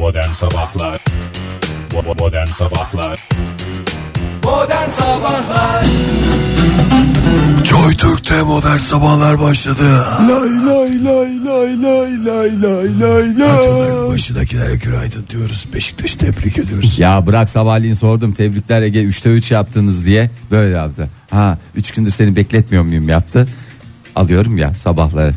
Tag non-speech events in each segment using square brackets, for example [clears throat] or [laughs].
Modern Sabahlar Modern Sabahlar Modern Sabahlar Joy Türk'te modern sabahlar başladı. Lay lay lay lay lay lay lay lay lay. Başındakilere günaydın diyoruz. Beşiktaş'ı tebrik ediyoruz. Ya bırak sabahleyin sordum tebrikler Ege 3'te 3 yaptınız diye böyle yaptı. Ha 3 gündür seni bekletmiyor muyum yaptı. Alıyorum ya sabahları.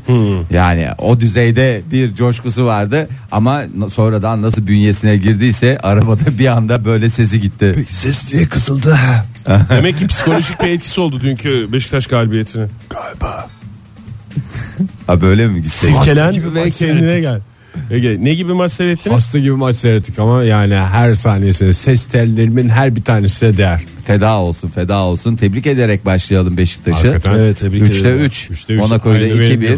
Yani o düzeyde bir coşkusu vardı ama sonradan nasıl bünyesine girdiyse arabada bir anda böyle sesi gitti. Peki ses niye kısıldı? [laughs] Demek ki psikolojik bir etkisi oldu dünkü Beşiktaş galibiyetine. Galiba. Ha böyle mi gitti? Silkelen ve kendine gel. Ege ne gibi maç seyrettiniz? Hasta gibi maç seyrettik ama yani her saniyesine ses tellerimin her bir tanesine değer. Feda olsun feda olsun. Tebrik ederek başlayalım Beşiktaş'ı. Hakikaten. Evet tebrik 3'te ederim. 3. Üçte üç. Monaco'yu da Aynı benim 2-1. gibi.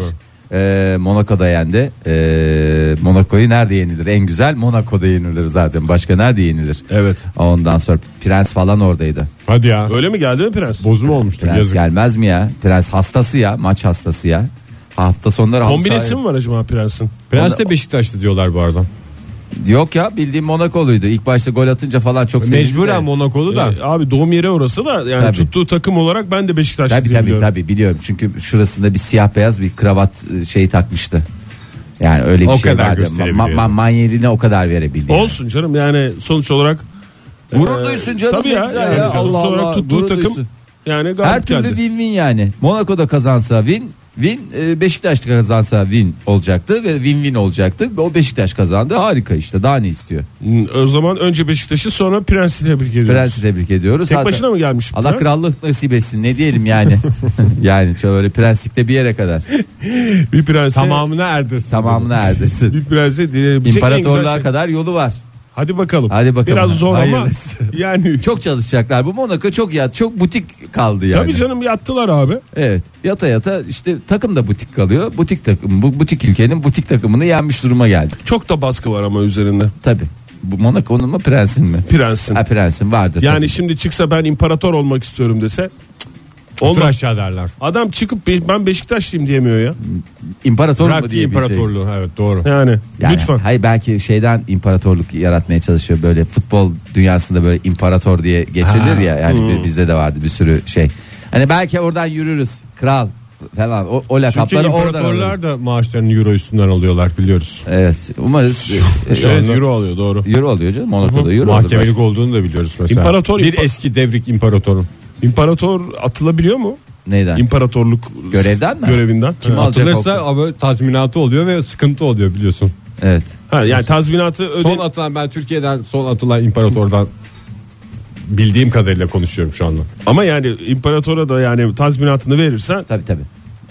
Ee, Monaco'da yendi. Ee, Monaco'yu nerede yenilir? En güzel Monaco'da yenilir zaten. Başka nerede yenilir? Evet. Ondan sonra Prens falan oradaydı. Hadi ya. Öyle mi geldi mi Prens? Bozum olmuştur Prens yazık. gelmez mi ya? Prens hastası ya. Maç hastası ya. Hafta sonları halı Kombinesi sahaya- mi var acaba Prens'in? Prens de Beşiktaş'ta diyorlar bu arada. Yok ya bildiğim Monaco'luydu. İlk başta gol atınca falan çok sevindi de. Mecburen Monaco'lu da. Ee, abi doğum yeri orası da yani Tabii. tuttuğu takım olarak ben de Beşiktaşlı Tabii diye tabii biliyorum. tabii biliyorum. Çünkü şurasında bir siyah beyaz bir kravat e, şeyi takmıştı. Yani öyle bir O şey kadar vardı. gösterebiliyor. Ma- ma- manyerine o kadar verebildi. yani. Olsun canım yani sonuç olarak Gurur Ee, duysun canım. Tabii ne ya. güzel yani ya. sonuç Allah olarak Allah. tuttuğu Gurur takım duysun. yani Her galip türlü geldi. win-win yani. Monaco'da kazansa win, win e, Beşiktaş'ta kazansa win olacaktı ve win-win olacaktı. O Beşiktaş kazandı. Harika işte. Daha ne istiyor? Hmm, O zaman önce Beşiktaş'ı sonra Prens'i tebrik ediyoruz. Prens'i tebrik ediyoruz. Tek Hatta- başına mı gelmiş? Allah Prens? krallık nasip etsin. Ne diyelim yani? [laughs] [laughs] yani şöyle prenslikte bir yere kadar. Bir prense Tamamına erdirsin. Tamamına erdirsin. [laughs] bir prense dileyebilecek İmparatorluğa şey. kadar yolu var. Hadi bakalım. Hadi bakalım. Biraz zor ama Hayırlısı. [laughs] yani Çok çalışacaklar. Bu Monaco çok ya çok butik kaldı yani. Tabii canım yattılar abi. Evet. Yata yata işte takım da butik kalıyor. Butik takım bu butik ülkenin butik takımını yenmiş duruma geldi. Çok da baskı var ama üzerinde. Tabii. Bu Monaco'nun mu prensin mi? Prensin. Ha prensin vardır. Yani tabii. şimdi çıksa ben imparator olmak istiyorum dese cık, Otur olmaz. aşağı derler. Adam çıkıp be- ben Beşiktaşlıyım diyemiyor ya. imparator mu Bırak diye bir şey. imparatorluğu evet doğru. Yani, Yani, lütfen. Hayır belki şeyden imparatorluk yaratmaya çalışıyor. Böyle futbol dünyasında böyle imparator diye geçilir ya. Yani Hmm. bizde de vardı bir sürü şey. Hani belki oradan yürürüz. Kral falan o, o Çünkü lakapları oradan imparatorlar da maaşlarını euro üstünden alıyorlar biliyoruz. Evet. Umarız. e, Evet euro alıyor doğru. Euro oluyor canım. Monaco'da euro olur. Mahkemelik olduğunu da biliyoruz mesela. İmparator- bir eski devrik imparatorun. İmparator atılabiliyor mu? Neyden? İmparatorluk Görevden mi? Görevinden. Kim alacak Atılırsa ama tazminatı oluyor ve sıkıntı oluyor biliyorsun. Evet. Ha, yani tazminatı öde... Son atılan ben Türkiye'den son atılan imparatordan bildiğim kadarıyla konuşuyorum şu anda. Ama yani imparatora da yani tazminatını verirsen Tabii tabii.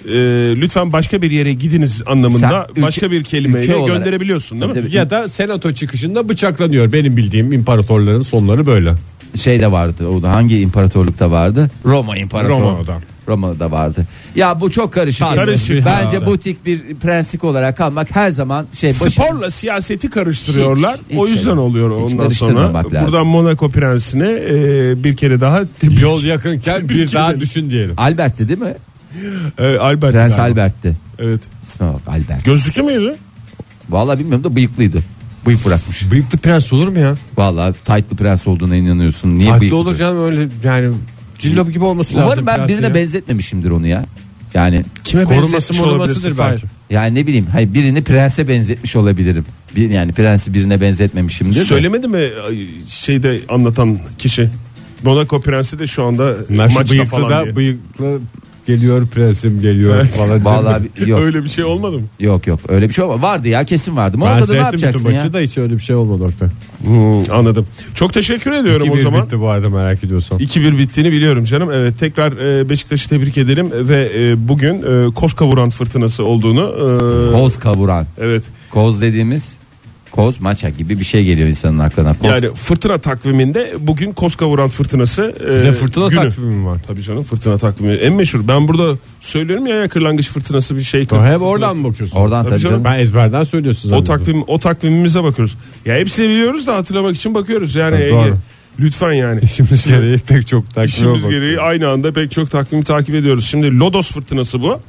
e, lütfen başka bir yere gidiniz anlamında Sen ülke- başka bir kelimeyle olarak- gönderebiliyorsun değil mi? Tabii, tabii. Ya da senato çıkışında bıçaklanıyor. Benim bildiğim imparatorların sonları böyle. Şey de vardı. O da hangi imparatorlukta vardı? Roma İmparatorluğu. Roma'da. Roma'da vardı. Ya bu çok karışık. Karışık. Bence Ha. butik bir prenslik olarak kalmak her zaman şey başı- Sporla siyaseti karıştırıyorlar. Hiç- hiç o yüzden öyle. oluyor Hiç ondan sonra. lazım. Buradan Monaco prensine e, bir kere daha tebrik- Yol yakınken bir daha düşün diyelim. Albert'ti değil mi? E, Albert Prens galiba. Albert'ti. Evet. İsme bak Albert. Gözlüklü müydü? Vallahi bilmiyorum da bıyıklıydı. Bıyık bırakmış. Bıyıklı prens olur mu ya? Vallahi taytlı prens olduğuna inanıyorsun. Niye Haklı bıyıklı? olur canım öyle yani cillop gibi olması lazım. Umarım ben birine ya. benzetmemişimdir onu ya. Yani Kime Koruması benzetmiş morumasıdır olabilirsin belki. Yani ne bileyim hayır birini prense benzetmiş olabilirim. Bir, yani prensi birine benzetmemişimdir. de. Söylemedi mi ay, şeyde anlatan kişi? Monaco prensi de şu anda şu maçta bıyıklı falan da diye. bıyıklı geliyor prensim geliyor falan. Vallahi bir- yok. Öyle bir şey olmadı mı? Yok yok öyle bir şey olmadı. Vardı ya kesin vardı. ben Monaco'da ne seyrettim bütün yapacaksın maçı ya? da hiç öyle bir şey olmadı Oktay. Hmm, anladım. Çok teşekkür ediyorum o 2-1 zaman. bitti bu arada merak ediyorsan. 2-1 bittiğini biliyorum canım. Evet tekrar e, Beşiktaş'ı tebrik edelim ve e, bugün e, koz kavuran fırtınası olduğunu e, Koz kavuran. evet Koz dediğimiz koz maça gibi bir şey geliyor insanın aklına. Koz, yani fırtına takviminde bugün koz kavuran fırtınası e, Bize fırtına günü. takvimi var. Tabii canım fırtına takvimi en meşhur. Ben burada söylüyorum ya, ya kırlangıç fırtınası bir şey. Tamam, hep oradan mı bakıyorsun? Oradan Tabii tabii canım. canım. Ben ezberden söylüyorsun O takvim o takvimimize bakıyoruz. Ya hepsini biliyoruz da hatırlamak için bakıyoruz. Yani Tabii, Ege, doğru. lütfen yani. İşimiz gereği pek çok takvime İşimiz bakıyoruz. gereği aynı anda pek çok takvimi takip ediyoruz. Şimdi Lodos fırtınası bu.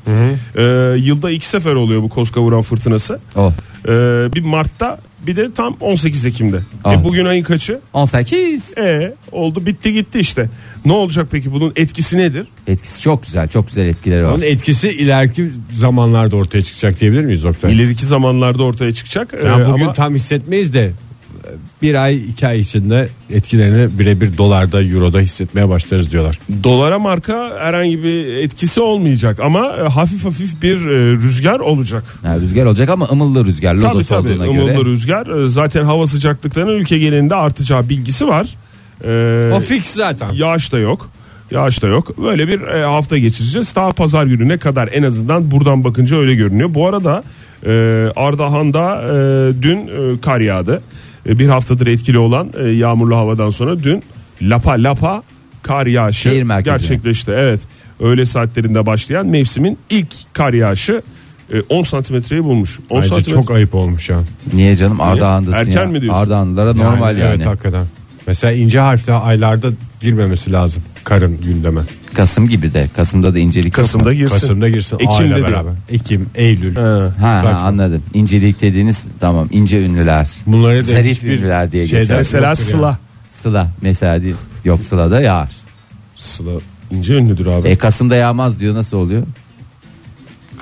Ee, yılda iki sefer oluyor bu Koska vuran fırtınası. O. Ee, bir Mart'ta bir de tam 18 Ekim'de. Ah. E bugün ayın kaçı? 18. E oldu bitti gitti işte. Ne olacak peki bunun etkisi nedir? Etkisi çok güzel. Çok güzel etkileri var. Onun etkisi ileriki zamanlarda ortaya çıkacak diyebilir miyiz Oktay? İleriki zamanlarda ortaya çıkacak. Yani E, bugün ama tam hissetmeyiz de bir ay iki ay içinde etkilerini birebir dolarda euroda hissetmeye başlarız diyorlar. dolara marka herhangi bir etkisi olmayacak ama e, hafif hafif bir e, rüzgar olacak. Ha, rüzgar olacak ama ımıllı rüzgar. Tabii Lodos tabii olduğuna ımıllı göre. rüzgar. E, Zaten hava sıcaklıklarının ülke genelinde artacağı bilgisi var. E, O fix zaten. Yağış da yok. Yağış da yok. Böyle bir hafta geçireceğiz. Daha pazar gününe kadar en azından buradan bakınca öyle görünüyor. Bu arada e, Ardahan'da e, dün e, kar yağdı. E, bir haftadır etkili olan e, yağmurlu havadan sonra dün lapa lapa kar yağışı gerçekleşti. Evet. Öğle saatlerinde başlayan mevsimin ilk kar yağışı e, 10 santimetreyi bulmuş. 10 Bence santimetre- çok ayıp olmuş ya. Niye canım Ardahan'dasın Erken ya. mi diyorsun? Ardahanlılara normal yani. Evet hakikaten. Mesela ince harfli aylarda girmemesi lazım karın gündeme. Kasım gibi de. Kasım'da da incelik yok Kasım'da mu? girsin. Kasım'da girsin Ekim'de Ekim'de diyor. beraber. Ekim, Eylül. He. Ha, ha, anladım. İncelik dediğiniz tamam ince ünlüler. Bunları da Zarif hiçbir ünlüler diye şeyden geçer. Mesela Yoktur Sıla. Sıla mesela değil. Yok Sıla da yağar. Sıla ince ünlüdür abi. E Kasım'da yağmaz diyor nasıl oluyor?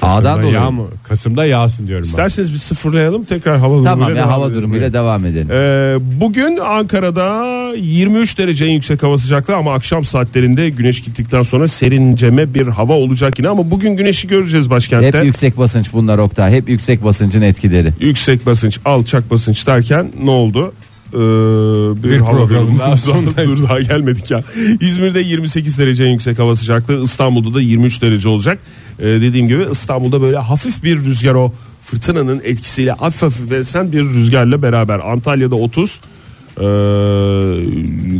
Kasım'da dolayı. yağ mı? Kasım'da yağsın diyorum ben. İsterseniz bir sıfırlayalım tekrar hava durumuyla Tamam ya devam hava durumuyla devam edelim. Ee, bugün Ankara'da 23 derece en yüksek hava sıcaklığı ama akşam saatlerinde güneş gittikten sonra serinceme bir hava olacak yine ama bugün güneşi göreceğiz başkentte. Hep yüksek basınç bunlar Oktay. Hep yüksek basıncın etkileri. Yüksek basınç, alçak basınç derken ne oldu? Ee, bir, Bir programın dur daha gelmedik ya. İzmir'de 28 derece en yüksek hava sıcaklığı, İstanbul'da da 23 derece olacak. Ee, dediğim gibi İstanbul'da böyle hafif bir rüzgar o fırtınanın etkisiyle hafif hafif esen bir rüzgarla beraber. Antalya'da 30, ee,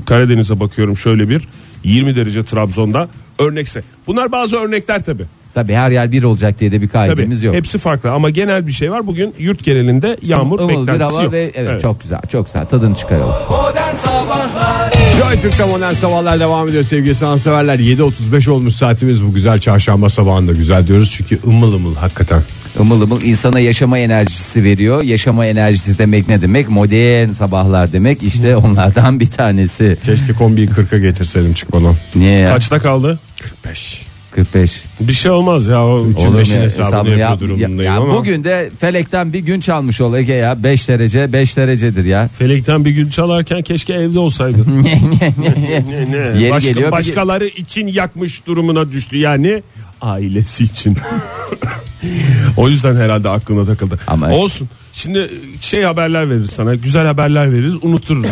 Karadeniz'e bakıyorum şöyle bir 20 derece Trabzon'da örnekse. Bunlar bazı örnekler tabi. Tabii her yer bir olacak diye de bir Tabii kaidemiz yok. hepsi farklı ama genel bir şey var. Bugün yurt genelinde yağmur bir beklentisi hava yok. ve evet, çok güzel çok güzel tadını çıkaralım. Modern Sabahlar Joy Türk'te modern sabahlar devam ediyor sevgili sanatseverler. 7.35 olmuş saatimiz bu güzel çarşamba sabahında güzel diyoruz. Çünkü ımıl ımıl hakikaten. Imıl ımıl insana yaşama enerjisi veriyor. Yaşama enerjisi demek ne demek? Modern sabahlar demek. İşte onlardan bir tanesi. Keşke kombiyi 40'a getirseydim çıkmadan. Niye ya? Kaçta kaldı? 45. 45. Bir şey olmaz ya. O Olur mu? beşin ya? hesabını Hesabını yapıyor yap- durumundayım ya- ama. Bugün de felekten bir gün çalmış ol Ege ya. 5 derece 5 derecedir ya. Felekten bir gün çalarken keşke evde olsaydın. [laughs] Ne, ne, ne, Ne, ne? Yeri Başka- geliyor, bir- başkaları için yakmış durumuna düştü yani ailesi için. [laughs] o yüzden herhalde aklına takıldı. Ama- Olsun. Şimdi şey haberler veririz sana. Güzel haberler veririz. Unuturuz.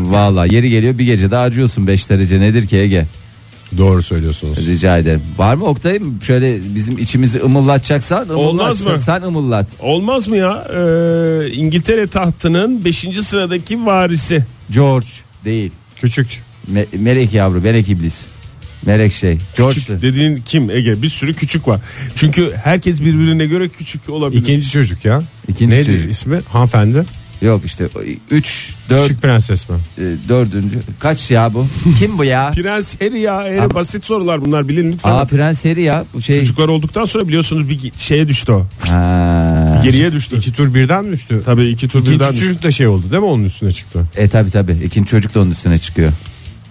Valla yeri geliyor bir gece de harcıyorsun 5 derece nedir ki Ege? Doğru söylüyorsunuz. Rica ederim. Var mı Oktay'ım şöyle bizim içimizi ımıllatacaksan ımıllat. Olmaz mı? Sen ımıllat. Olmaz mı ya? Ee, İngiltere tahtının 5. sıradaki varisi. George değil. Küçük. Me- melek yavru melek iblis. Melek şey. George. Küçük dediğin kim Ege? Bir sürü küçük var. Çünkü herkes birbirine göre küçük olabilir. İkinci çocuk ya. İkinci Neydi çocuk. ismi? Hanımefendi. Yok işte 3 4 Küçük prenses mi? dördüncü. Kaç ya bu? [laughs] Kim bu ya? Prens Harry ya. Harry Abi- basit sorular bunlar bilin lütfen. Aa Prens Harry ya. Bu şey. Çocuklar olduktan sonra biliyorsunuz bir şeye düştü o. Ha. [laughs] Geriye düştü. İki tur birden düştü? Tabii iki tur İkinci birden düştü. çocuk da şey oldu değil mi onun üstüne çıktı? E tabi tabi. İkinci çocuk da onun üstüne çıkıyor.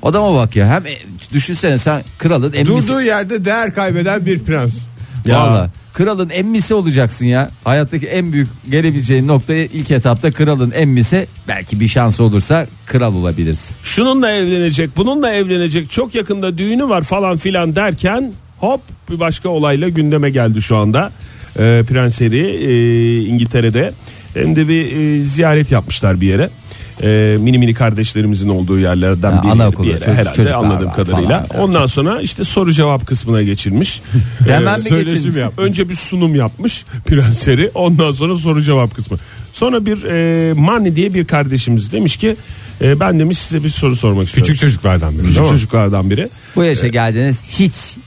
Adama bak ya. Hem e, düşünsene sen kralın emmisi. Durduğu yerde değer kaybeden bir prens. Ya. Valla. Kralın emmisi olacaksın ya. Hayattaki en büyük gelebileceğin noktaya ilk etapta kralın emmisi. Belki bir şansı olursa kral olabilirsin. Şununla evlenecek, bununla evlenecek. Çok yakında düğünü var falan filan derken hop bir başka olayla gündeme geldi şu anda. Ee, Prens Harry e, İngiltere'de hem de bir e, ziyaret yapmışlar bir yere. Ee, mini mini kardeşlerimizin olduğu yerlerden Ha, bir, anaokulu, bir yere çocuk- herhalde çocuklar anladığım var kadarıyla. falan. Ondan sonra işte soru cevap kısmına geçilmiş. [laughs] Hemen mi söyleşim geçilmiş? yap- Önce bir sunum yapmış [laughs] Prens Harry ondan sonra soru cevap kısmı. Sonra bir e, Mani diye bir kardeşimiz demiş ki e, ben demiş size bir soru sormak istiyorum. Küçük çocuklardan biri. Küçük mi? çocuklardan biri. Bu yaşa geldiniz hiç.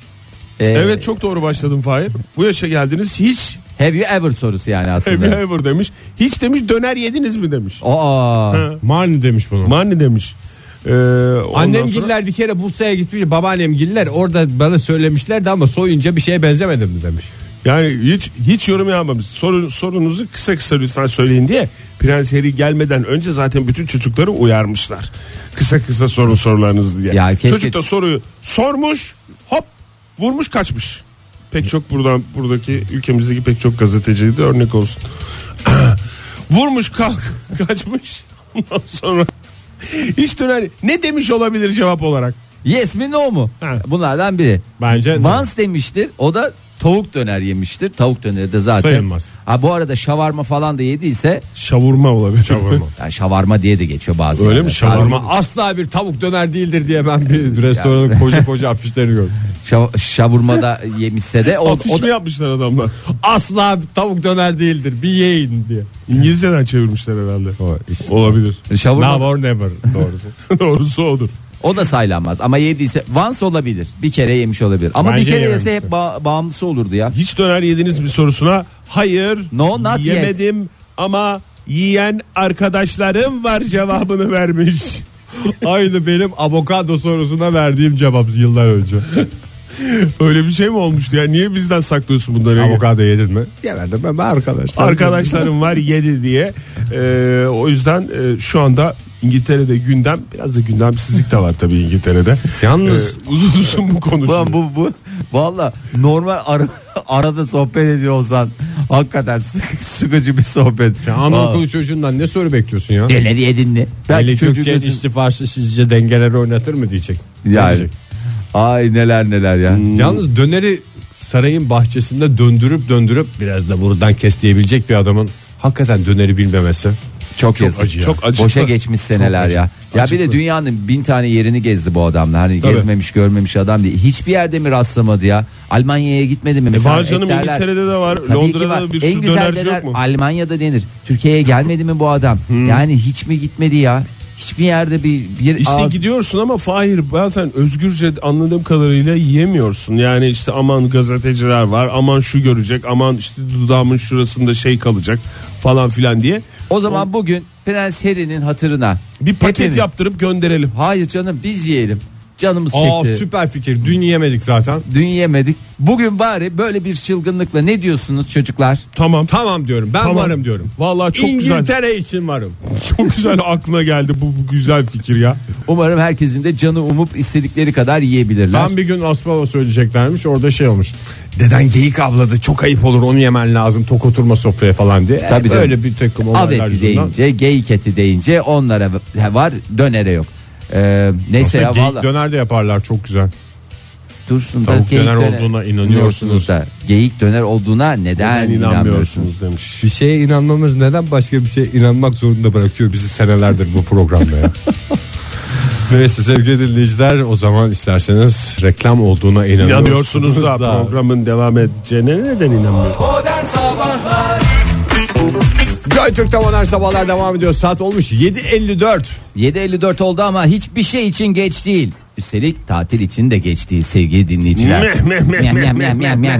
e, Evet çok doğru başladın Fahir. Bu yaşa geldiniz hiç Have you ever sorusu yani aslında. have you ever demiş. Hiç demiş döner yediniz mi demiş. Aa. Ha. Marni demiş bunu. Mani demiş. Ee, Annem sonra- giller bir kere Bursa'ya gitmiş. Babaannem giller orada bana söylemişlerdi ama soyunca bir şeye benzemedim mi demiş. Yani hiç hiç yorum yapmamış. Sorun, sorunuzu kısa kısa lütfen söyleyin diye Prens Harry gelmeden önce zaten bütün çocukları uyarmışlar. Kısa kısa sorun sorularınızı diye. Ya keşke- Çocuk da soruyu sormuş hop vurmuş kaçmış. Pek çok buradan buradaki ülkemizdeki pek çok gazeteci de örnek olsun. [coughs] vurmuş kalk [laughs] kaçmış. Ondan sonra hiç döner ne demiş olabilir cevap olarak? Yes mi no mu? Ha. Bunlardan biri. Bence Once demiştir. O da tavuk döner yemiştir. Tavuk döneri de zaten. Sayılmaz. Ha bu arada şavarma falan da yediyse Şavurma olabilir. Şavurma. [laughs] yani şavarma diye de geçiyor bazen. Öyle mi? Şavarma. Asla bir tavuk döner değildir diye ben bir [laughs] restoranın koca koca afişlerini gördüm. Şav- şavurma da yemişse de o, Afiş o mi da, yapmışlar adamlar? Asla tavuk döner değildir. Bir yiyin diye. İngilizceden çevirmişler herhalde. Olabilir. şavurma Now or never doğrusu. [laughs] Doğrusu odur. O da saylanmaz ama yediyse once olabilir. Bir kere yemiş olabilir. Ama Bence bir kere yememiştir. yese hep ba- bağımlısı olurdu ya. Hiç döner yediniz mi sorusuna hayır No, not yet. yemedim ama yiyen arkadaşlarım var cevabını vermiş. [laughs] Aynı benim avokado sorusuna verdiğim cevap yıllar önce. [laughs] Öyle bir şey mi olmuştu ya? Niye bizden saklıyorsun bunları? avokado yedin mi? Yemedim ben arkadaşlar. Arkadaşlarım var yedi diye. Ee, o yüzden e, şu anda İngiltere'de gündem biraz da gündemsizlik de var tabii İngiltere'de. Yalnız Ee, uzun uzun bu konuşuluyor. Bu, bu, bu valla normal ara, arada sohbet ediyor olsan hakikaten sık- sıkıcı bir sohbet. ya anaokulu çocuğundan ne soru bekliyorsun ya? Döner yedin mi? Belki Ali istifası sizce dengeleri oynatır mı diyecek. Yani. diyecek? Ay neler neler ya. Yalnız döneri sarayın bahçesinde döndürüp döndürüp biraz da buradan kes diyebilecek bir adamın hakikaten döneri bilmemesi. Çok, Çok yazık. acı ya. Çok acı. Boşa geçmiş seneler acı. ya. Ya bir de dünyanın bin tane yerini gezdi bu adamlar. Hani Tabii. gezmemiş görmemiş adam değil. Hiçbir yerde mi rastlamadı ya? Almanya'ya gitmedi mi? E Mesela var canım etlerler- İngiltere'de de var. Tabii Londra'da var. da bir en sürü dönerci döner yok mu? Almanya'da denir. Türkiye'ye gelmedi mi bu adam? Yani hiç mi gitmedi ya? Hiçbir yerde bir bir İşte ağız- gidiyorsun ama Fahir bazen özgürce anladığım kadarıyla yiyemiyorsun. Yani işte aman gazeteciler var aman şu görecek aman işte dudağımın şurasında şey kalacak falan filan diye. O zaman bugün Prens Harry'nin hatırına Bir paket hepimiz- yaptırıp gönderelim. Hayır canım biz yiyelim. Canımız Aa çekti. süper fikir. Dün yemedik zaten. Dün yemedik. Bugün bari böyle bir çılgınlıkla ne diyorsunuz çocuklar? Tamam. Tamam diyorum. Ben Tamam. varım diyorum. Vallahi çok güzel. İngiltere için varım. [laughs] Çok güzel aklına geldi bu, bu güzel fikir ya. Umarım herkesin de canı umup istedikleri kadar yiyebilirler. Ben bir gün Aspava söyleyeceklermiş orada şey olmuş. Deden geyik avladı çok ayıp olur onu yemen lazım tok oturma sofraya falan diye. Tabii Tabii Böyle bir takım Av olaylar eti yüzünden. deyince, geyik eti deyince onlara var, dönere yok. Ee, neyse Aslında ya geyik valla döner de yaparlar çok güzel. dursun da Tavuk geyik döner olduğuna inanıyorsunuz. da geyik döner olduğuna neden, Neden inanmıyorsunuz? inanmıyorsunuz demiş. Bir şeye inanmamız neden başka bir şeye inanmak zorunda bırakıyor bizi senelerdir bu programda ya. [laughs] Neyse sevgili dinleyiciler o zaman isterseniz reklam olduğuna inanıyorsunuz, İnanıyorsunuz da programın devam edeceğine neden inanmıyorsunuz? Modern Sabahlar Joy Türk'te modern sabahlar devam ediyor. Saat olmuş 7.54. 7.54 oldu ama hiçbir şey için geç değil. Üstelik tatil için de geç değil sevgili dinleyiciler.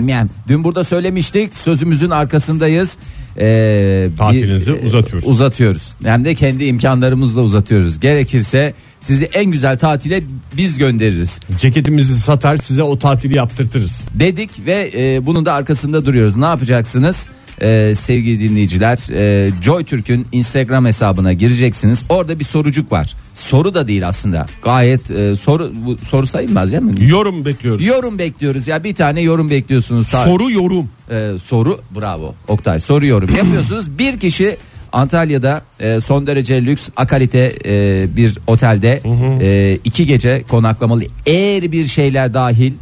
Mem. Dün burada söylemiştik sözümüzün arkasındayız. Ee, bir- Tatilinizi uzatıyoruz. Uzatıyoruz. Hem de kendi imkanlarımızla uzatıyoruz. Gerekirse sizi en güzel tatile biz göndeririz. Ceketimizi satar size o tatili yaptırtırız. Dedik ve e, bunun da arkasında duruyoruz. Ne yapacaksınız? Ee, sevgili dinleyiciler e, Joy Türk'ün Instagram hesabına gireceksiniz. Orada bir sorucuk var. Soru da değil aslında. Gayet e, soru bu, soru sayılmaz değil mi? Yorum bekliyoruz. Yorum bekliyoruz ya bir tane yorum bekliyorsunuz. Soru yorum. e, soru bravo Oktay soru yorum yapıyorsunuz. [clears throat] bir kişi Antalya'da e, son derece lüks akalite e, bir otelde e, iki gece konaklamalı eğer bir şeyler dahil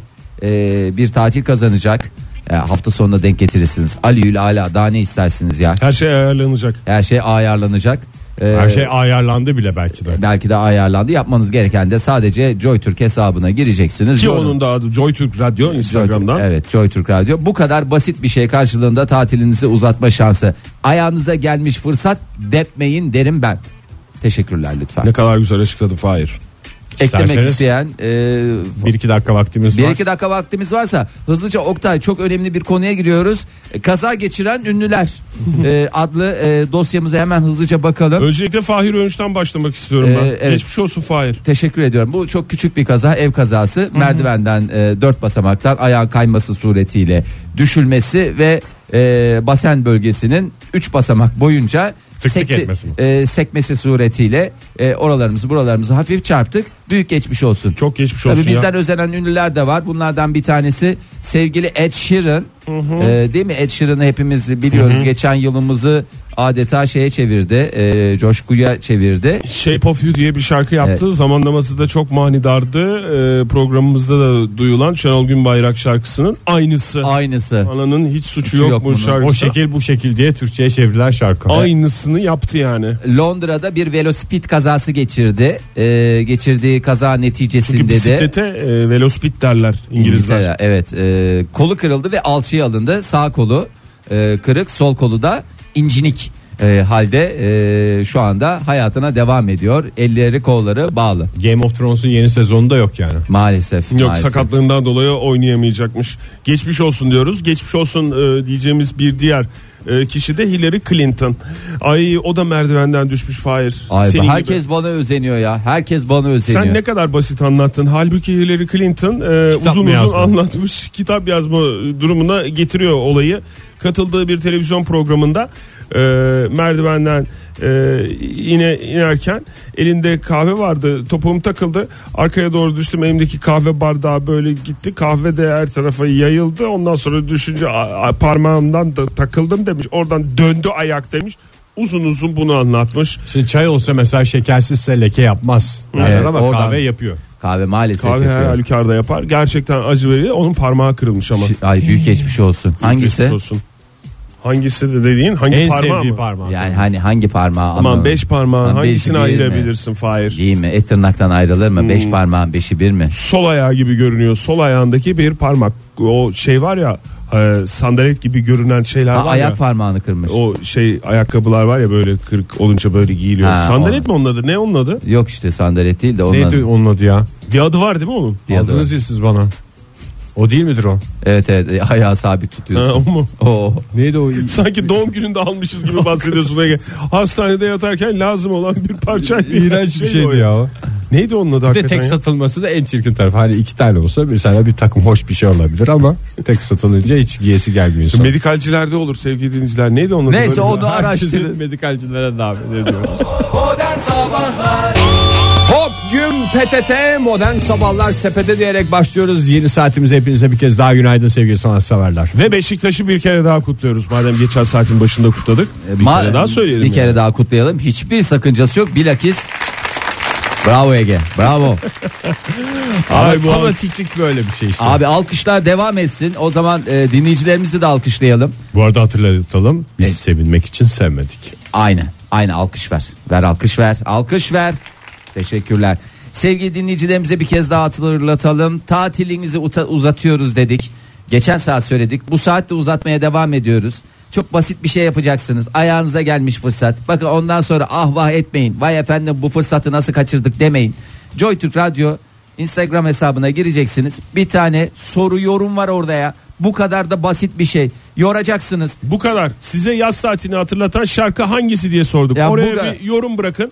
e, bir tatil kazanacak. E, hafta sonuna denk getirirsiniz. Aliül ala daha ne istersiniz ya? Her şey ayarlanacak. Her şey ayarlanacak. E, Her şey ayarlandı bile belki de. belki de ayarlandı. Yapmanız gereken de sadece JoyTürk hesabına gireceksiniz. Ki Yorum- onun da adı JoyTürk Radyo Instagram'dan. Joy- Evet Joy Türk Radyo. Bu kadar basit bir şey karşılığında tatilinizi uzatma şansı. Ayağınıza gelmiş fırsat depmeyin derim ben. Teşekkürler lütfen. Ne kadar güzel açıkladı Fahir. Eklemek İsterseniz isteyen e, Bir iki dakika vaktimiz bir var. iki dakika vaktimiz varsa hızlıca Oktay çok önemli bir konuya giriyoruz. E, Kaza geçiren ünlüler [laughs] e, adlı e, dosyamıza hemen hızlıca bakalım. Öncelikle Fahir Önç'ten başlamak istiyorum ben. Ee, evet. Geçmiş olsun Fahir. Teşekkür ediyorum. Bu çok küçük bir kaza, ev kazası. Merdivenden e, dört basamaktan ayağın kayması suretiyle düşülmesi ve e, basen bölgesinin üç basamak boyunca Tık tık etmesi mi? e, sekmesi suretiyle e, oralarımızı buralarımızı hafif çarptık. Büyük geçmiş olsun. Çok geçmiş Tabii olsun bizden ya. özenen ünlüler de var. Bunlardan bir tanesi sevgili Ed Sheeran. E, değil mi? Ed Sheeran'ı hepimiz biliyoruz. Geçen yılımızı adeta şeye çevirdi. E, coşkuya çevirdi. Shape of You diye bir şarkı yaptı. Zamanlaması da çok manidardı. Ee, programımızda da duyulan Şenol Günbayrak şarkısının aynısı. Aynısı. Ananın hiç suçu Suçu yok, yok bu şarkısı. O şekil bu şekil diye Türkçe'ye çevrilen şarkı. Aynısını yaptı yani. Londra'da bir velospit kazası geçirdi. Ee, geçirdiği kaza Çünkü neticesinde de bisiklete e, velospit derler İngilizler. İngiltere, evet e, kolu kırıldı ve alçıya alındı. Sağ kolu e, kırık, sol kolu da incinik e, halde e, şu anda hayatına devam ediyor. Elleri kolları bağlı. Game of Thrones'un yeni sezonunda yok yani. Maalesef. Yok maalesef. sakatlığından dolayı oynayamayacakmış. Geçmiş olsun diyoruz. Geçmiş olsun e, diyeceğimiz bir diğer e, kişi de Hillary Clinton. Ay o da merdivenden düşmüş Fahir. Ay, Senin herkes gibi. bana özeniyor ya. Herkes bana özeniyor. Sen ne kadar basit anlattın. Halbuki Hillary Clinton e, Kitap uzun uzun yazdı? anlatmış. Kitap yazma durumuna getiriyor olayı. Katıldığı bir televizyon programında e, merdivenden e, yine inerken elinde kahve vardı. Topuğum takıldı. Arkaya doğru düştüm. Elimdeki kahve bardağı böyle gitti. Kahve de her tarafa yayıldı. Ondan sonra düşünce a- a- parmağımdan da takıldım demiş. Oradan döndü ayak demiş. Uzun uzun bunu anlatmış. Şimdi çay olsa mesela şekersizse leke yapmaz. Evet, ama oradan- kahve yapıyor. Kahve maalesef Kahve her yapıyor. halükarda yapar. Gerçekten acı veriyor. Onun parmağı kırılmış ama. Ay büyük geçmiş olsun. Hangisi? Geçmiş olsun. Hangisi de dediğin hangi En parmağı sevdiği mı? parmağı. Yani hani hangi parmağı? Aman ama- beş parmağın Aman hangisini beşi bir mi? ayırabilirsin Fahir? Değil mi? Et tırnaktan ayrılır mı? Hmm. Beş parmağın beşi bir mi? Sol ayağı gibi görünüyor. Sol ayağındaki bir parmak. O şey var ya e, sandalet gibi görünen şeyler Ha, var ayak ya. parmağını kırmış. O şey ayakkabılar var ya böyle kırık olunca böyle giyiliyor. Ha, sandalet mi onun adı? Ne onun adı? Yok işte sandalet değil de onlar. Neydi onun adı ya? Bir adı var değil mi onun? Bir adı Aldınız ya siz bana. O değil midir o? Evet evet e, ayağı sabit Ha, tutuyorsun. o mu? Oo. Neydi o? [laughs] Sanki doğum gününde almışız gibi bahsediyorsun Ege. Hastanede yatarken lazım olan bir parçaydı. İğrenç bir Şey şeydi o ya. o. Neydi onun adı Bir de tek ya? satılması da en çirkin tarafı. Hani iki tane olsa mesela bir takım hoş bir şey olabilir ama tek satılınca hiç giyesi gelmiyor. insan. Medikalcilerde olur sevgili dinleyiciler. Neydi onun adı? Neyse onu araştırın. medikalcilere davet ediyoruz. Modern Sabahlar Hop gün PTT modern sabahlar sepete diyerek başlıyoruz. Yeni saatimize hepinize bir kez daha günaydın sevgili sanatseverler. Ve Beşiktaş'ı bir kere daha kutluyoruz. Madem geçen saatin başında kutladık. Bir Ma- kere daha söyleyelim. Bir yani. kere daha kutlayalım. Hiçbir sakıncası yok. Bilakis Bravo Ege. Bravo. [laughs] Ay bu fanatiklik böyle bir şey işte. Abi alkışlar devam etsin. O zaman e, dinleyicilerimizi de alkışlayalım. Bu arada hatırlatalım biz Evet. sevinmek için sevmedik. Aynı. Aynı alkış ver. Ver alkış ver. Alkış ver. Teşekkürler. Sevgili dinleyicilerimize bir kez daha hatırlatalım. Tatilinizi uzatıyoruz dedik. Geçen saat söyledik. Bu saatte uzatmaya devam ediyoruz. Çok basit bir şey yapacaksınız. Ayağınıza gelmiş fırsat. Bakın ondan sonra ah vah etmeyin. Vay efendim bu fırsatı nasıl kaçırdık demeyin. Joy Türk Radyo Instagram hesabına gireceksiniz. Bir tane soru yorum var orada ya. Bu kadar da basit bir şey. Yoracaksınız. Bu kadar. Size yaz tatilini hatırlatan şarkı hangisi diye sorduk. Ya Oraya bu bir yorum bırakın.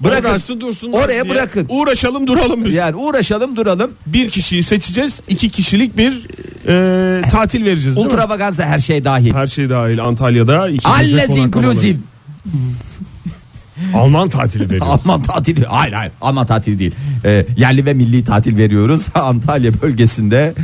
Bırakın. Uğraşsın dursun Oraya diye. bırakın. Uğraşalım duralım biz. Yani uğraşalım duralım. Bir kişiyi seçeceğiz. iki kişilik bir e, tatil vereceğiz? Ultravaganza her şey dahil. Her şey dahil Antalya'da. konaklamaları. inclusive. Alman tatili veriyor. Alman tatili. Hayır hayır. Alman tatili değil. Ee, yerli ve milli tatil veriyoruz. [laughs] Antalya bölgesinde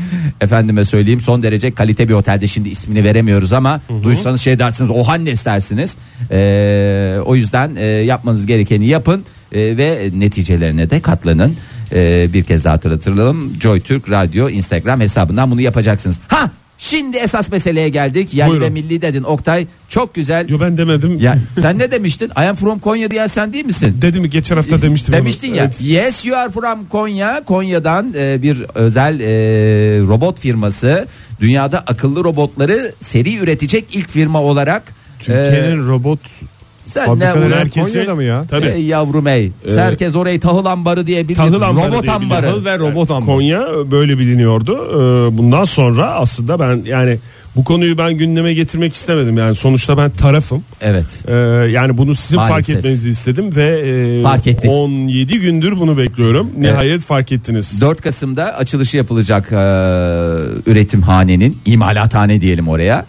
efendime söyleyeyim son derece kalite bir otelde. Şimdi ismini veremiyoruz ama duysanız şey dersiniz. Ohannes dersiniz. Ee, o yüzden e, yapmanız gerekeni yapın e, ve neticelerine de katlanın. Ee, bir kez daha hatırlatalım. Joy Türk Radyo Instagram hesabından bunu yapacaksınız. Ha Şimdi esas meseleye geldik. Yerli Buyurun. ve milli dedin Oktay. Çok güzel. Yo ben demedim. Ya [laughs] sen ne demiştin? I am from Konya diyen sen değil misin? Dedi mi geçen hafta demiştim. onu. Demiştin ya. Evet. Yes you are from Konya. Konya'dan e, bir özel e, robot firması dünyada akıllı robotları seri üretecek ilk firma olarak Türkiye'nin e, robot Sen ne Fabrikaları uğra- herkesi- Konya'da mı ya? Tabii. Ey yavrum ey. Herkes orayı tahıl ambarı diye bilir. Tahıl ambarı Robot diye bilir. ambarı. Tahıl ve robot ambarı. Konya böyle biliniyordu. Ee, Bundan sonra aslında ben yani bu konuyu ben gündeme getirmek istemedim. Yani sonuçta ben tarafım. Evet. Ee, yani bunu sizin Maalesef. fark etmenizi istedim ve e, Fark ettik. 17 gündür bunu bekliyorum. Nihayet fark ettiniz. 4 Kasım'da açılışı yapılacak e, üretimhanenin imalathane diyelim oraya.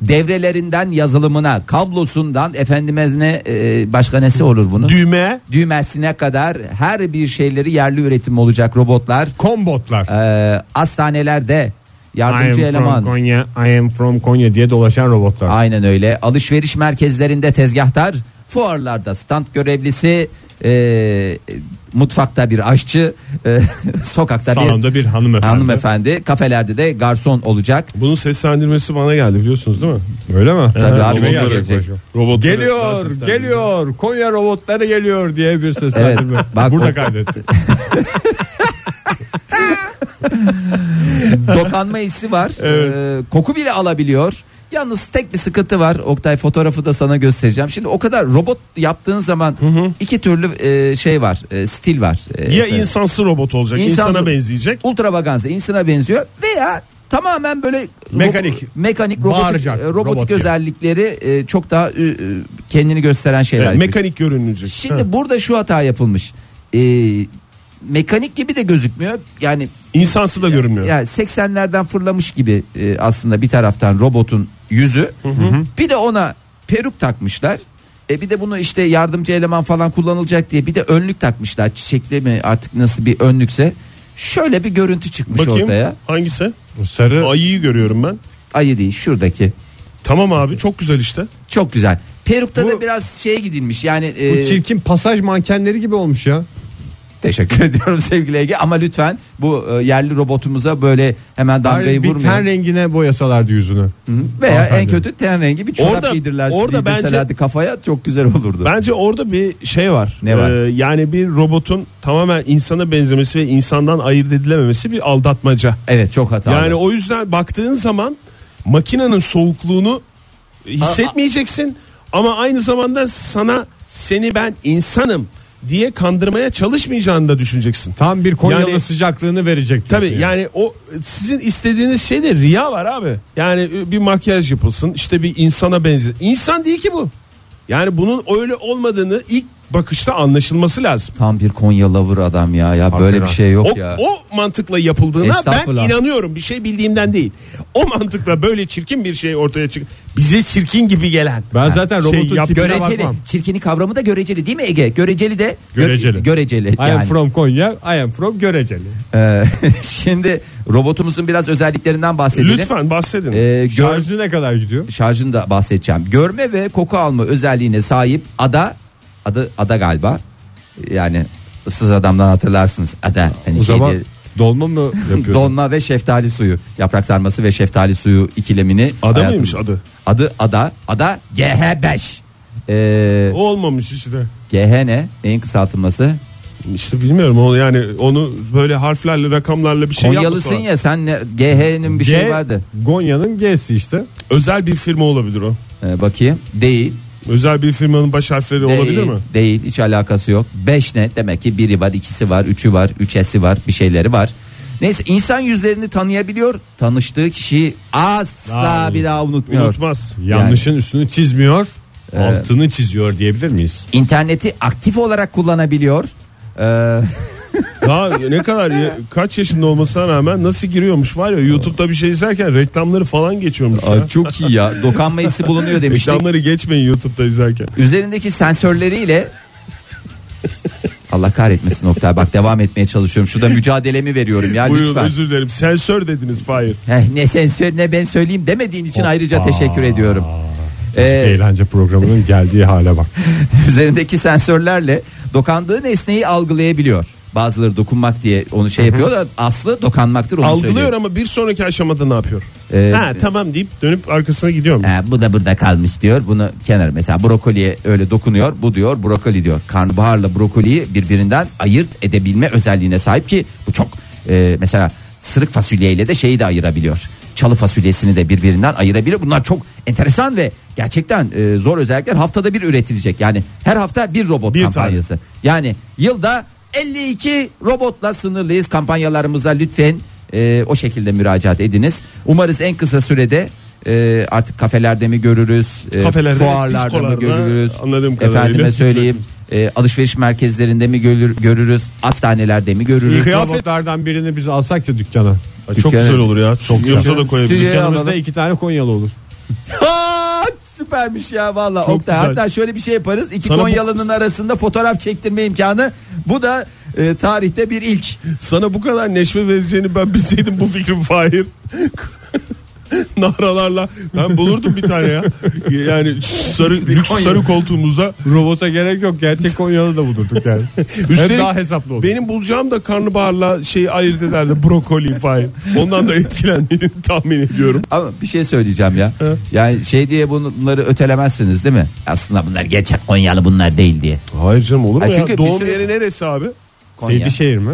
Devrelerinden yazılımına, kablosundan efendime ne e, başka nesi olur bunun? Düğme Düğmesine kadar her bir şeyleri yerli üretim olacak robotlar. Kombotlar. E, hastanelerde I am yardımcı from eleman. Konya, I am from Konya diye dolaşan robotlar. Aynen öyle. Alışveriş merkezlerinde tezgahtar, fuarlarda stand görevlisi, e, mutfakta bir aşçı, e, [laughs] sokakta bir Salonda bir hanımefendi. hanımefendi, kafelerde de garson olacak. bunun seslendirmesi bana geldi biliyorsunuz değil mi? Öyle mi? Tabii abi, robotlar gelecek. Robotları- Geliyor, geliyor. Konya robotları geliyor diye bir seslendirme. Evet, bak Burada kaydetti. [laughs] [laughs] Dokanma hissi var. E, koku bile alabiliyor. Yalnız tek bir sıkıntı var. Oktay fotoğrafı da sana göstereceğim. Şimdi o kadar robot yaptığın zaman iki türlü e, şey var. e, stil var. E, Ya mesela. insansı robot olacak, İnsansı- insana benzeyecek. ultravaganza insana benziyor veya tamamen böyle Mekanik. ro- mekanik robotik, Bağıracak, e, robotik robot özellikleri e, çok daha e, e, kendini gösteren şeyler. Evet, mekanik görünecek. Şimdi Ha. burada şu hata yapılmış. E, mekanik gibi de gözükmüyor. Yani insansı da görünmüyor. yani 80'lerden fırlamış gibi e, aslında bir taraftan robotun yüzü. Bir de ona peruk takmışlar. E bir de bunu işte yardımcı eleman falan kullanılacak diye bir de önlük takmışlar. Çiçekli mi artık nasıl bir önlükse. Şöyle bir görüntü çıkmış Bakayım ortaya. hangisi? Sarı Ayıyı görüyorum ben. Ayı değil şuradaki. Tamam abi çok güzel işte. Çok güzel. Perukta Bu- da biraz şeye gidilmiş. Yani bu e, çirkin pasaj mankenleri gibi olmuş ya. Teşekkür [laughs] ediyorum sevgili Ege ama lütfen bu e, yerli robotumuza böyle hemen damgayı Bari bir ten vurmayın. rengine boyasalardı yüzünü. Veya en Hanımefendi. kötü ten rengi bir çorap Orada- giydirlerse orada giydirselerdi kafaya çok güzel olurdu. Bence orada bir şey var. Ne var? Ee, yani bir robotun tamamen insana benzemesi ve insandan ayırt edilememesi bir aldatmaca. Evet çok hatalı. Yani o yüzden baktığın zaman makinenin soğukluğunu hissetmeyeceksin ama aynı zamanda sana seni ben insanım diye kandırmaya çalışmayacağını da düşüneceksin. Tam bir Konyalı Yani- sıcaklığını verecek. Tabii diyorsun yani o sizin istediğiniz şey de riya var abi. Yani bir makyaj yapılsın işte bir insana benzer. İnsan değil ki bu. Yani bunun öyle olmadığını ilk bakışta anlaşılması lazım. Tam bir Konya lover adam ya. Ya böyle bir Hakikaten. şey yok O, ya. o mantıkla yapıldığına ben inanıyorum. Bir şey bildiğimden değil. O mantıkla böyle çirkin bir şey ortaya çık. Bize çirkin gibi gelen. Ben zaten Şey robotun yap- tipine Göreceli. bakmam. Çirkini kavramı da göreceli değil mi Ege? Göreceli de gö- Göreceli. göreceli. I am yani. from Konya, I am from Göreceli. Ee, [laughs] şimdi robotumuzun biraz özelliklerinden bahsedelim. Lütfen bahsedin. Ee, gör, Şarjı ne kadar gidiyor? şarjını da bahsedeceğim. Görme ve koku alma özelliğine sahip ada adı ada galiba. Yani ıssız adamdan hatırlarsınız. Ada hani O zaman şeydi, dolma mı [laughs] yapıyor? donma ve şeftali suyu. Yaprak sarması ve şeftali suyu ikilemini. Ada hayatım- mıymış adı? Adı ada. Ada GH5. Ee, O olmamış işte. GH ne? Neyin kısaltılması? İşte bilmiyorum onu yani onu böyle harflerle rakamlarla bir şey Konyalısın ya sen ne, GH'nin bir şey G, vardı. Gonya'nın G'si işte. Özel bir firma olabilir o. Ee, bakayım. Değil. Özel bir firmanın baş harfleri Değil, olabilir mi? Değil hiç alakası yok. 5 ne? Demek ki biri var, ikisi var, üçü var, üçesi var, bir şeyleri var. Neyse insan yüzlerini tanıyabiliyor. Tanıştığı kişiyi asla Daha bir daha unutmuyor. Unutmaz. Yanlışın üstünü çizmiyor, altını çiziyor diyebilir miyiz? İnterneti aktif olarak kullanabiliyor. Ee, [laughs] Daha ne kadar ya- kaç yaşında olmasına rağmen nasıl giriyormuş var ya YouTube'da bir şey izlerken reklamları falan geçiyormuş ya. Çok iyi ya. Dokanma hissi bulunuyor demiştik. Reklamları geçmeyin YouTube'da izlerken. Üzerindeki sensörleriyle Allah kahretmesin Oktay bak devam etmeye çalışıyorum. Şurada mücadelemi veriyorum ya Buyurun lütfen. özür dilerim. Sensör dediniz Fahir. Heh, ne sensör ne ben söyleyeyim demediğin için ayrıca teşekkür ediyorum. Ee, Eğlence programının geldiği hale bak. [laughs] üzerindeki sensörlerle dokandığı nesneyi algılayabiliyor. Bazıları dokunmak diye onu şey yapıyor da aslı dokanmaktır onu Algılıyor söylüyor. ama bir sonraki aşamada ne yapıyor? Ee, ha tamam deyip dönüp arkasına gidiyor mu? Ha, bu da burada kalmış diyor. Bunu kenar mesela brokoliye öyle dokunuyor. Bu diyor brokoli diyor. Karnabaharla brokoliyi birbirinden ayırt edebilme özelliğine sahip ki bu çok e, mesela sırık fasulyeyle de şeyi de ayırabiliyor. Çalı fasulyesini de birbirinden ayırabiliyor. Bunlar çok enteresan ve gerçekten e, zor özellikler haftada bir üretilecek. Yani her hafta bir robot Bir kampanyası. Yani yılda 52 robotla sınırlıyız kampanyalarımıza lütfen e, o şekilde müracaat ediniz. Umarız en kısa sürede e, artık kafelerde mi görürüz, e, Kafelerde, fuarlarda mı görürüz, anladığım kadarıyla. efendime söyleyeyim e, alışveriş merkezlerinde mi görür, görürüz, hastanelerde mi görürüz. Kıyafetlerden birini biz alsak ya dükkana. Çok Dükkanı- güzel olur ya. Çok güzel. da koyabiliriz. Dükkanımızda iki tane Konyalı olur. [laughs] Süpermiş ya valla Oktay. güzel. Hatta şöyle bir şey yaparız. İki Sana bu- Konyalı'nın arasında fotoğraf çektirme imkanı. Bu da e, tarihte bir ilk. Sana bu kadar neşve vereceğini ben bilseydim bu fikrim Fahir. [laughs] Naralarla ben bulurdum bir tane ya. Yani sarı lüks sarı koltuğumuza Robota gerek yok. Gerçek Konyalı da bulurduk yani. [laughs] Üstelik Hem daha hesaplı olur. benim bulacağım da karnabaharla şey ayırt ederdi brokoli Fahir. Ondan da etkilendiğini [laughs] tahmin ediyorum. Ama bir şey söyleyeceğim ya. Yani şey diye bunları ötelemezsiniz değil mi? Aslında bunlar gerçek Konyalı bunlar değil diye. Hayır canım olur mu ya? çünkü bir Doğum yeri neresi abi? Konya. Seydişehir mi?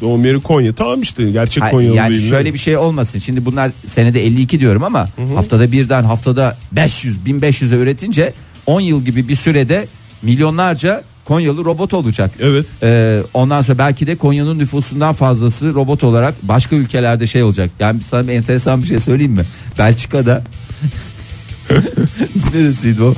Doğum yeri Konya. Tamam işte gerçek Hayır, Konyalı yani değil. şöyle bir şey olmasın. Şimdi bunlar senede 52 diyorum ama haftada birden haftada 500 1500'e üretince 10 yıl gibi bir sürede milyonlarca Konyalı robot olacak. Evet. Ee, ondan sonra belki de Konya'nın nüfusundan fazlası robot olarak başka ülkelerde şey olacak. Yani sana bir enteresan bir şey söyleyeyim mi? Belçika'da [laughs] Neresiydi o?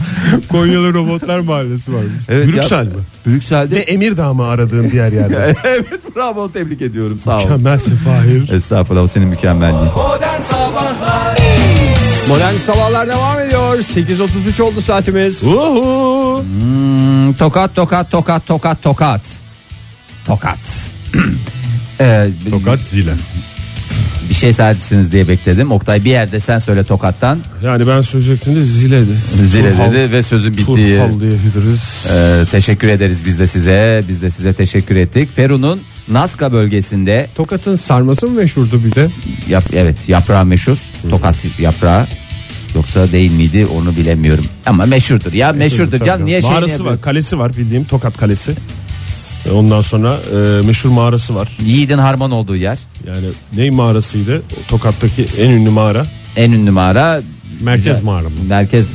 Konyalı Robotlar Mahallesi varmış. Evet Brüksel ya, mi? Brüksel'de. Ve Emirdağ mı aradığın diğer yerde? [laughs] evet bravo tebrik ediyorum sağ ol. Mükemmelsin Fahir. Estağfurullah o senin mükemmelliğin. Modern Sabahlar Modern sabahlar devam ediyor. 8.33 oldu saatimiz. Uhu. Hmm, tokat tokat tokat tokat tokat. Tokat. [clears throat] Ee, Tokat zile. Bir şey söylersiniz diye bekledim. Oktay bir yerde sen söyle tokattan. Yani ben söyleyecektim de zile de. Zile Turhal- dedi ve sözün bittiği. Turhal diyebiliriz. Ee, teşekkür ederiz biz de size. Biz de size teşekkür ettik. Peru'nun Nazca bölgesinde Tokat'ın sarması mı meşhurdu bir de? yap, evet yaprağı meşhur. Tokat yaprağı. Yoksa değil miydi onu bilemiyorum. Ama meşhurdur ya meşhurdur. Can niye şey Mağarası var, kalesi var bildiğim Tokat Kalesi. E, Ondan sonra e, meşhur mağarası var. Yiğidin harman olduğu yer. Yani ney mağarasıydı? Tokat'taki en ünlü mağara. En ünlü mağara. Merkez mağara mı? Merkez.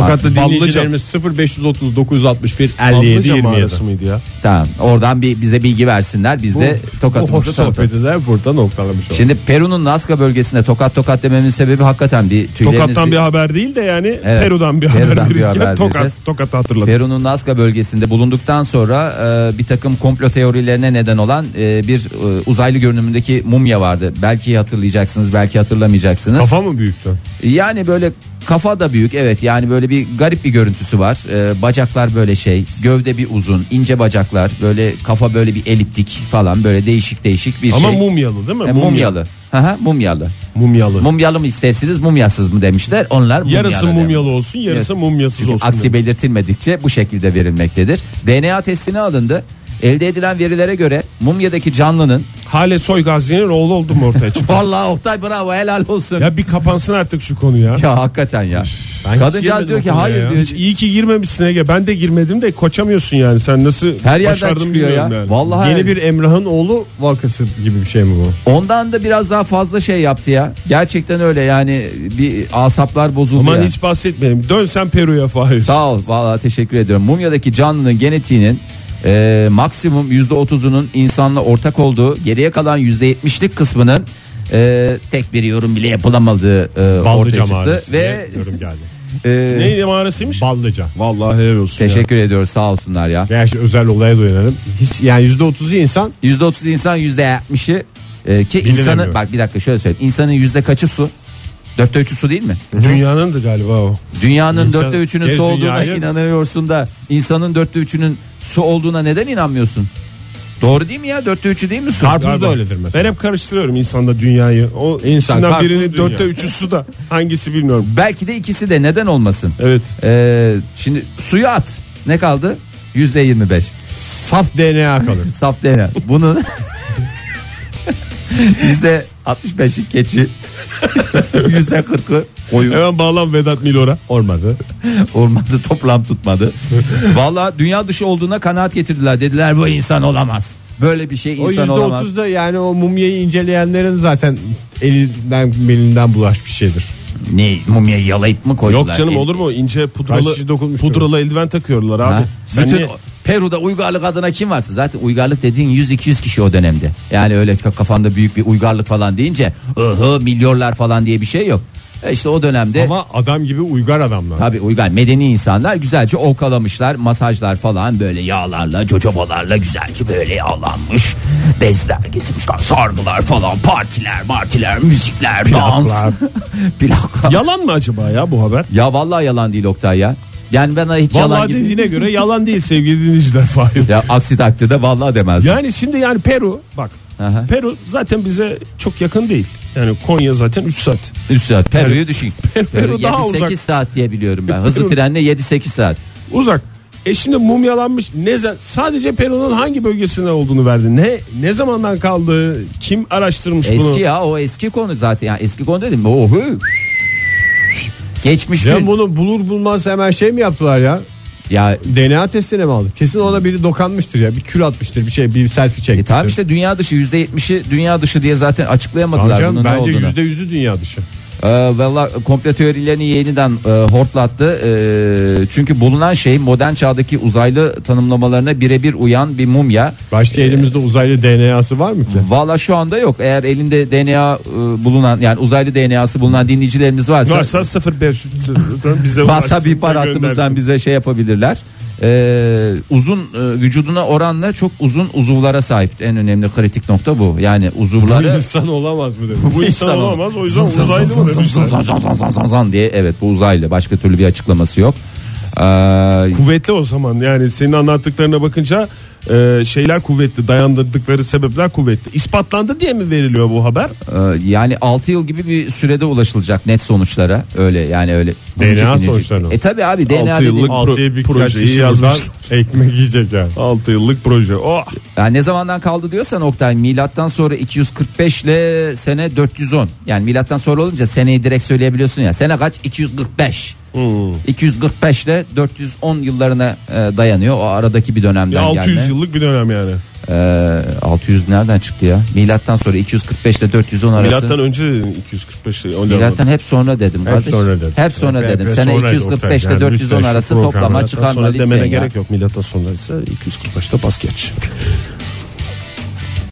Tokat'ta Ballıca. dinleyicilerimiz 0530 961 57 Ballıca 27. mağarası mıydı ya? Tamam oradan bir bize bilgi versinler. Biz de Bu hoş tokatımızı tanıtalım. sohbeti de burada noktalamış olduk. Şimdi Peru'nun Nazca bölgesinde tokat tokat dememin sebebi hakikaten bir tüyleriniz Tokat'tan bir haber değil de yani Evet, Peru'dan bir Peru'dan haber bir verirken haber Tokat, vereceğiz. Tokat'ı hatırladım. Peru'nun Nazca bölgesinde bulunduktan sonra e, bir takım komplo teorilerine neden olan e, bir e, uzaylı görünümündeki mumya vardı. Belki hatırlayacaksınız, belki hatırlamayacaksınız. Kafa mı büyüktü? Yani böyle kafa da büyük evet yani böyle bir garip bir görüntüsü var. E, bacaklar böyle şey, gövde bir uzun, ince bacaklar, böyle kafa böyle bir eliptik falan böyle değişik değişik bir Ama şey. mumyalı değil mi? E, mumyalı. Aha, mumyalı. Mumyalı. Mumyalı mı istersiniz mumyasız mı demişler. Onlar mumyalı. Yarısı demiş. mumyalı olsun, yarısı Evet. mumyasız Çünkü olsun. aksi belirtilmedikçe bu şekilde verilmektedir. DNA testine alındı. Elde edilen verilere göre mumyadaki canlının Hale Soygazi'nin oğlu oldu mu ortaya çıktı? [laughs] Vallahi Oktay bravo helal olsun. Ya, ya bir kapansın artık şu konu ya. hakikaten ya. Ben Kadıncağız diyor ki hayır ya. diyor. Hiç iyi ki girmemişsin Ege. Ben de girmedim de koçamıyorsun yani. Sen nasıl Her yerden başardın çıkıyor ya. bilmiyorum yani. Vallahi Yeni bir Emrah'ın oğlu vakası gibi bir şey mi bu? ondan da biraz daha fazla şey yaptı ya. Gerçekten öyle yani bir asaplar bozuldu Aman ya. hiç bahsetmeyelim. Dön sen Peru'ya Fahir. Sağ ol vallahi teşekkür ediyorum. Mumyadaki canlının genetiğinin e, maksimum %30'unun insanla ortak olduğu geriye kalan %70'lik kısmının e, tek bir yorum bile yapılamadığı e, Ballıca ortaya çıktı. Ve yorum geldi. [laughs] e, Ne mağarasıymış? Ballıca. Vallahi helal olsun teşekkür ediyoruz sağ olsunlar ya. Gerçi özel olaya dayanalım. Hiç yani %30'u insan %30 insan %70'i e, ki insanın bak bir dakika şöyle söyleyeyim. İnsanın yüzde kaçı su? Dörtte üçü su değil mi? ya. Dünyanındı galiba o. Dünyanın İnsan- dörtte üçünün su olduğuna dünyayı- inanıyorsun da insanın dörtte üçünün su olduğuna neden inanmıyorsun? Doğru değil mi ya? Dörtte üçü değil mi su? karpuz Galiba. da öyledir mesela. Ben hep karıştırıyorum insanda dünyayı. O İnsan, ikisinden karpuz, birini dünya. dörtte üçü su da. Hangisi bilmiyorum. Belki de ikisi de neden olmasın? Evet. Ee, şimdi suyu at. Ne kaldı? Yüzde yirmi beş. Saf DNA kalır. [laughs] Saf DNA. Bunun [laughs] [laughs] yüzde 65'i keçi. Yüzde 40'ı koyun. Hemen bağlan Vedat Milor'a. Olmadı. Olmadı toplam tutmadı. Valla dünya dışı olduğuna kanaat getirdiler. Dediler bu insan olamaz. Böyle bir şey O insan olamaz. %30 da yani o mumyayı inceleyenlerin zaten elinden belinden bulaşmış şeydir. Ne mumyayı yalayıp mı koydular? Yok canım olur mu? İnce Kaç pudralı dokunmuştur? pudralı eldiven takıyorlar abi. Ha? Sen Bütün niye- Peru'da uygarlık adına kim varsa zaten uygarlık dediğin 100-200 kişi o dönemde. Yani öyle kafanda büyük bir uygarlık falan deyince ıhı milyonlar falan diye bir şey yok. E işte o dönemde Ama adam gibi uygar adamlar. Tabii uygar medeni insanlar güzelce okalamışlar masajlar falan böyle yağlarla jojobalarla güzelce böyle yağlanmış bezler getirmişler sargılar falan partiler martiler müzikler dans plaklar. [laughs] Ya, Yalan mı acaba ya bu haber? vallahi yalan değil Oktay ya. Yani bana hiç yalan Vallahi gibi. dediğine göre yalan değil sevgili dinleyiciler Fahir. Ya aksi takdirde vallahi demez. Yani şimdi yani Peru bak Aha. Peru zaten bize çok yakın değil. Yani Konya zaten 3 saat. 3 saat Peru'yu düşün. [laughs] Peru daha 7-8 uzak. saat diye biliyorum ben. Hızlı Peru- trenle 7-8 saat. Uzak. E şimdi mumyalanmış ne sadece Peru'nun hangi bölgesinde olduğunu verdi. Ne ne zamandan kaldı? Kim araştırmış bunu? Eski ya o eski konu zaten. Yani eski konu dedim. Oh, hı. Geçmiş Ya gün. bunu bulur bulmaz hemen şey mi yaptılar ya? Ya DNA testine mi aldı? Kesin ona biri dokanmıştır ya. Bir kül atmıştır bir şey bir selfie E çekmiştir. tamam işte dünya dışı %70'i dünya dışı diye zaten açıklayamadılar Tamam canım, bunun ne bence olduğunu. yüzde yüzü dünya dışı. Ee, Valla komplo teorilerini yeniden e, hortlattı. Ee, çünkü bulunan şey modern çağdaki uzaylı tanımlamalarına birebir uyan bir mumya. Başta elimizde uzaylı DNA'sı var mı ki? Valla şu anda yok. Eğer elinde DNA e, bulunan yani uzaylı DNA'sı bulunan dinleyicilerimiz varsa Varsa 0500'den bize WhatsApp ihbar hattımızdan bize şey yapabilirler. Ee, uzun e, vücuduna oranla çok uzun uzuvlara sahip. En önemli kritik nokta bu. Yani uzuvları insan olamaz mı dedim. Bu [laughs] insan olamaz o yüzden uzaylı mı demişler. zın diye evet bu uzaylı başka türlü bir açıklaması yok. Ee, Kuvvetli o zaman yani senin anlattıklarına bakınca e, şeyler kuvvetli dayandırdıkları sebepler kuvvetli. İspatlandı diye mi veriliyor bu haber? e, yani 6 yıl gibi bir sürede ulaşılacak net sonuçlarla öyle yani öyle. Bunun DNA çekinecek- sonuçlarına. E tabi abi DNA Altı dediğin- yıllık- Altıya birkaç projeyi kişi buradan yazmışlar. [laughs] ekmek yiyecek yani. 6 yıllık proje. Oh. Yani ne zamandan kaldı diyorsan Oktay milattan sonra 245 ile sene 410. Yani milattan sonra olunca seneyi direkt söyleyebiliyorsun ya. Sene kaç? 245. Hmm. 245 ile 410 yıllarına e, dayanıyor. O aradaki bir dönemden 600 gelme. yıllık bir dönem yani. E, 600 nereden çıktı ya? Milattan sonra 245 ile 410 arası. Milattan önce 245 'te, öyle Milattan hep sonra dedim. Hep kardeş. sonra dedim. Hep sonra Hep- dedim. Sene sonraydı 245 ile Oktay. Yani 410 lütfen şu arası toplama çıkarma sonra demene ya. gerek yok. Milattan sonra ise 245'te pas geç.